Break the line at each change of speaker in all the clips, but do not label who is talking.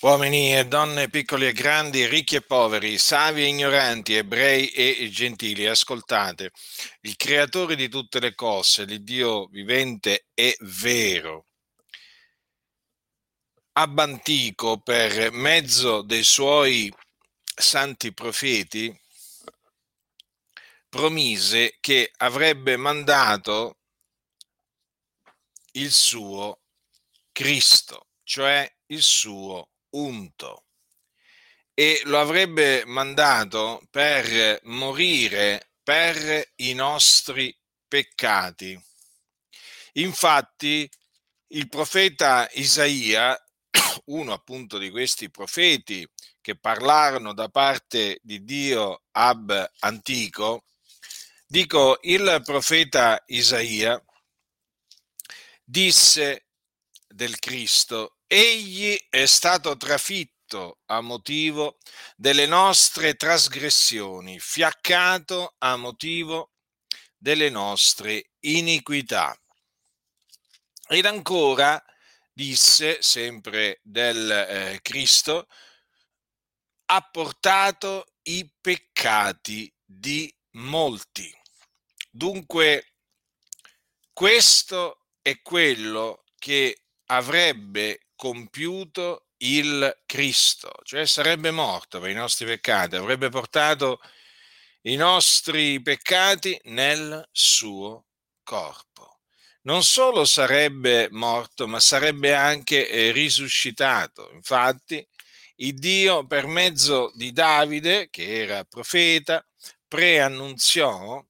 Uomini e donne, piccoli e grandi, ricchi e poveri, savi e ignoranti, ebrei e gentili, ascoltate, il creatore di tutte le cose, l'Iddio vivente e vero, abbantico per mezzo dei suoi santi profeti, promise che avrebbe mandato il suo Cristo, cioè il suo unto e lo avrebbe mandato per morire per i nostri peccati. Infatti, il profeta Isaia, uno appunto di questi profeti che parlarono da parte di Dio ab antico, dico, il profeta Isaia disse del Cristo, egli è stato trafitto a motivo delle nostre trasgressioni, fiaccato a motivo delle nostre iniquità. Ed ancora disse, sempre del eh, Cristo, ha portato i peccati di molti. Dunque, questo è quello che avrebbe compiuto il Cristo, cioè sarebbe morto per i nostri peccati, avrebbe portato i nostri peccati nel suo corpo. Non solo sarebbe morto, ma sarebbe anche eh, risuscitato. Infatti, il Dio per mezzo di Davide, che era profeta, preannunziò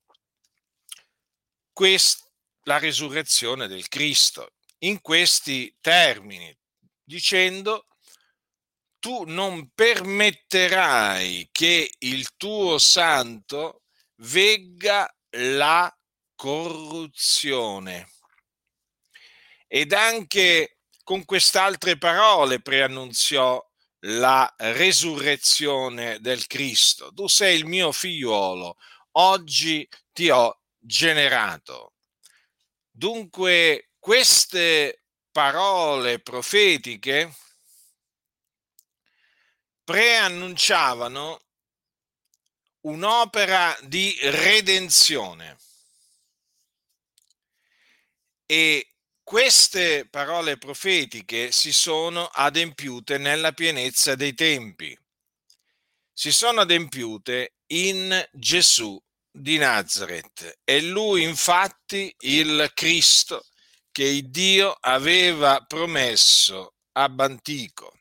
quest- la risurrezione del Cristo in questi termini, dicendo tu non permetterai che il tuo santo vegga la corruzione. Ed anche con quest'altre parole preannunziò la resurrezione del Cristo. Tu sei il mio figliuolo, oggi ti ho generato. Dunque queste parole profetiche preannunciavano un'opera di redenzione e queste parole profetiche si sono adempiute nella pienezza dei tempi. Si sono adempiute in Gesù di Nazareth. È lui infatti il Cristo che Dio aveva promesso ab antico.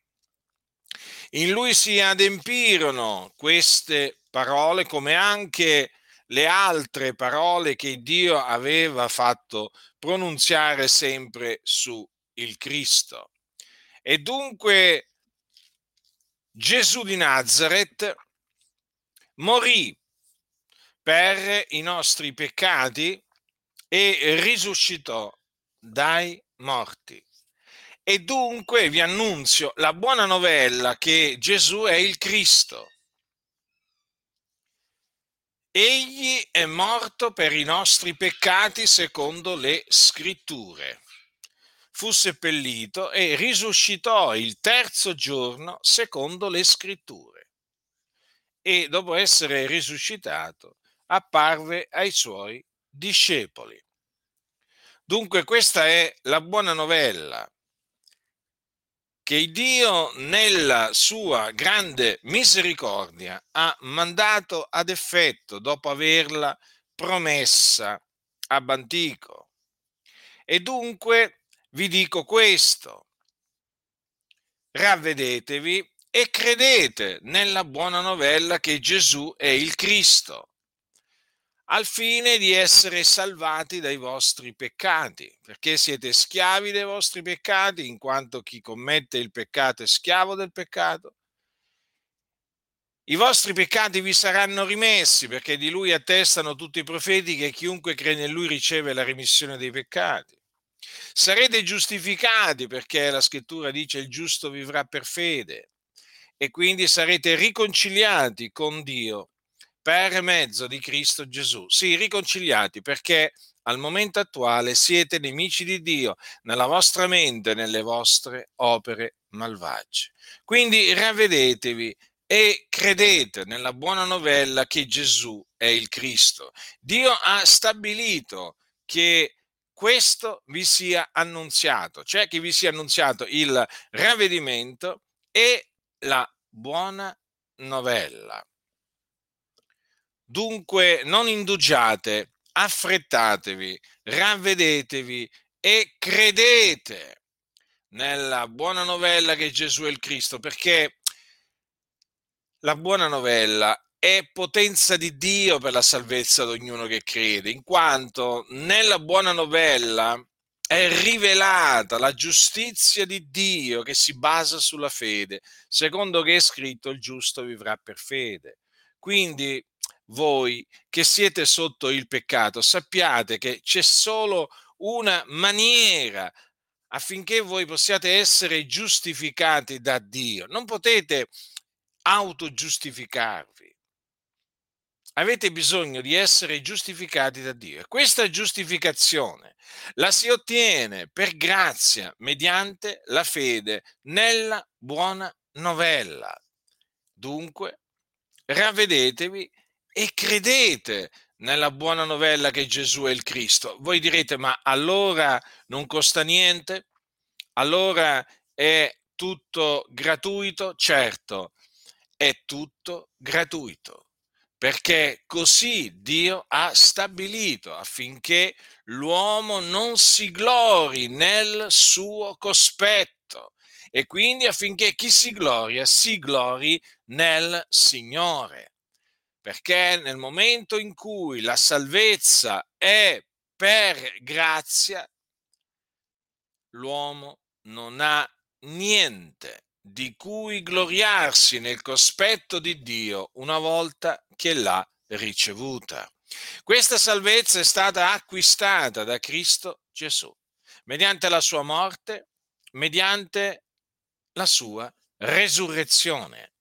In lui si adempirono queste parole come anche le altre parole che Dio aveva fatto pronunziare sempre su il Cristo. E dunque Gesù di Nazareth morì per i nostri peccati e risuscitò dai morti. E dunque vi annunzio la buona novella che Gesù è il Cristo. Egli è morto per i nostri peccati secondo le scritture. Fu seppellito e risuscitò il terzo giorno secondo le scritture. E dopo essere risuscitato apparve ai suoi discepoli. Dunque questa è la buona novella. Che Dio nella sua grande misericordia ha mandato ad effetto dopo averla promessa ab antico. E dunque vi dico questo, ravvedetevi e credete nella buona novella che Gesù è il Cristo al fine di essere salvati dai vostri peccati, perché siete schiavi dei vostri peccati, in quanto chi commette il peccato è schiavo del peccato. I vostri peccati vi saranno rimessi, perché di lui attestano tutti i profeti che chiunque crede in lui riceve la remissione dei peccati. Sarete giustificati, perché la scrittura dice il giusto vivrà per fede, e quindi sarete riconciliati con Dio per mezzo di Cristo Gesù. Sì, riconciliati perché al momento attuale siete nemici di Dio nella vostra mente e nelle vostre opere malvagie. Quindi ravvedetevi e credete nella buona novella che Gesù è il Cristo. Dio ha stabilito che questo vi sia annunziato, cioè che vi sia annunziato il ravvedimento e la buona novella. Dunque non indugiate, affrettatevi, ravvedetevi e credete nella buona novella che Gesù è il Cristo, perché la buona novella è potenza di Dio per la salvezza di ognuno che crede, in quanto nella buona novella è rivelata la giustizia di Dio che si basa sulla fede, secondo che è scritto il giusto vivrà per fede. Quindi voi che siete sotto il peccato, sappiate che c'è solo una maniera affinché voi possiate essere giustificati da Dio. Non potete autogiustificarvi. Avete bisogno di essere giustificati da Dio. E questa giustificazione la si ottiene per grazia mediante la fede nella buona novella. Dunque, ravvedetevi e credete nella buona novella che Gesù è il Cristo. Voi direte, ma allora non costa niente? Allora è tutto gratuito? Certo, è tutto gratuito, perché così Dio ha stabilito affinché l'uomo non si glori nel suo cospetto e quindi affinché chi si gloria si glori nel Signore perché nel momento in cui la salvezza è per grazia, l'uomo non ha niente di cui gloriarsi nel cospetto di Dio una volta che l'ha ricevuta. Questa salvezza è stata acquistata da Cristo Gesù mediante la sua morte, mediante la sua resurrezione.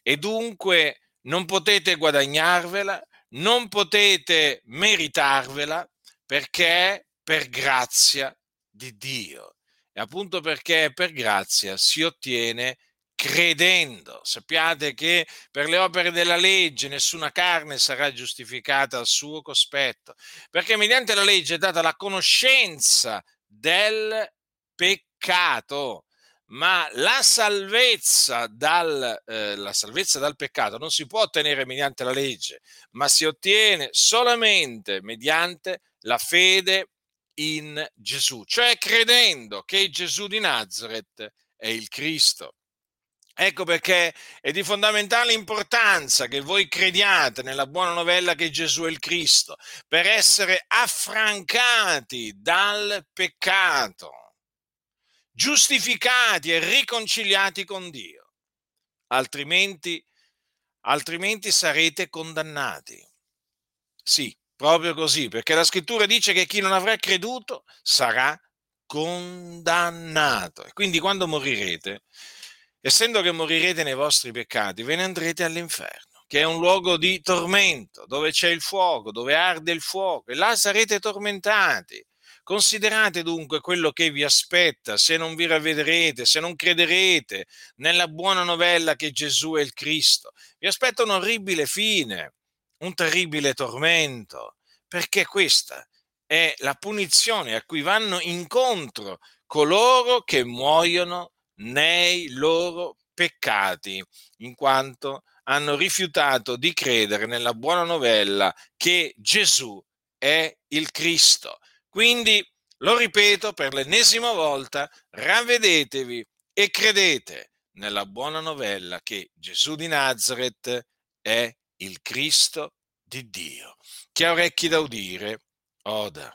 E dunque non potete guadagnarvela, non potete meritarvela perché per grazia di Dio. E appunto perché per grazia si ottiene credendo. Sappiate che per le opere della legge nessuna carne sarà giustificata al suo cospetto, perché mediante la legge è data la conoscenza del peccato ma la salvezza, dal, eh, la salvezza dal peccato non si può ottenere mediante la legge, ma si ottiene solamente mediante la fede in Gesù, cioè credendo che Gesù di Nazareth è il Cristo. Ecco perché è di fondamentale importanza che voi crediate nella buona novella che Gesù è il Cristo, per essere affrancati dal peccato giustificati e riconciliati con Dio, altrimenti, altrimenti sarete condannati. Sì, proprio così, perché la scrittura dice che chi non avrà creduto sarà condannato. E quindi quando morirete, essendo che morirete nei vostri peccati, ve ne andrete all'inferno, che è un luogo di tormento, dove c'è il fuoco, dove arde il fuoco, e là sarete tormentati Considerate dunque quello che vi aspetta se non vi ravvederete, se non crederete nella buona novella che Gesù è il Cristo. Vi aspetta un orribile fine, un terribile tormento, perché questa è la punizione a cui vanno incontro coloro che muoiono nei loro peccati, in quanto hanno rifiutato di credere nella buona novella che Gesù è il Cristo. Quindi, lo ripeto per l'ennesima volta, ravvedetevi e credete nella buona novella che Gesù di Nazareth è il Cristo di Dio. Chi ha orecchi da udire, oda.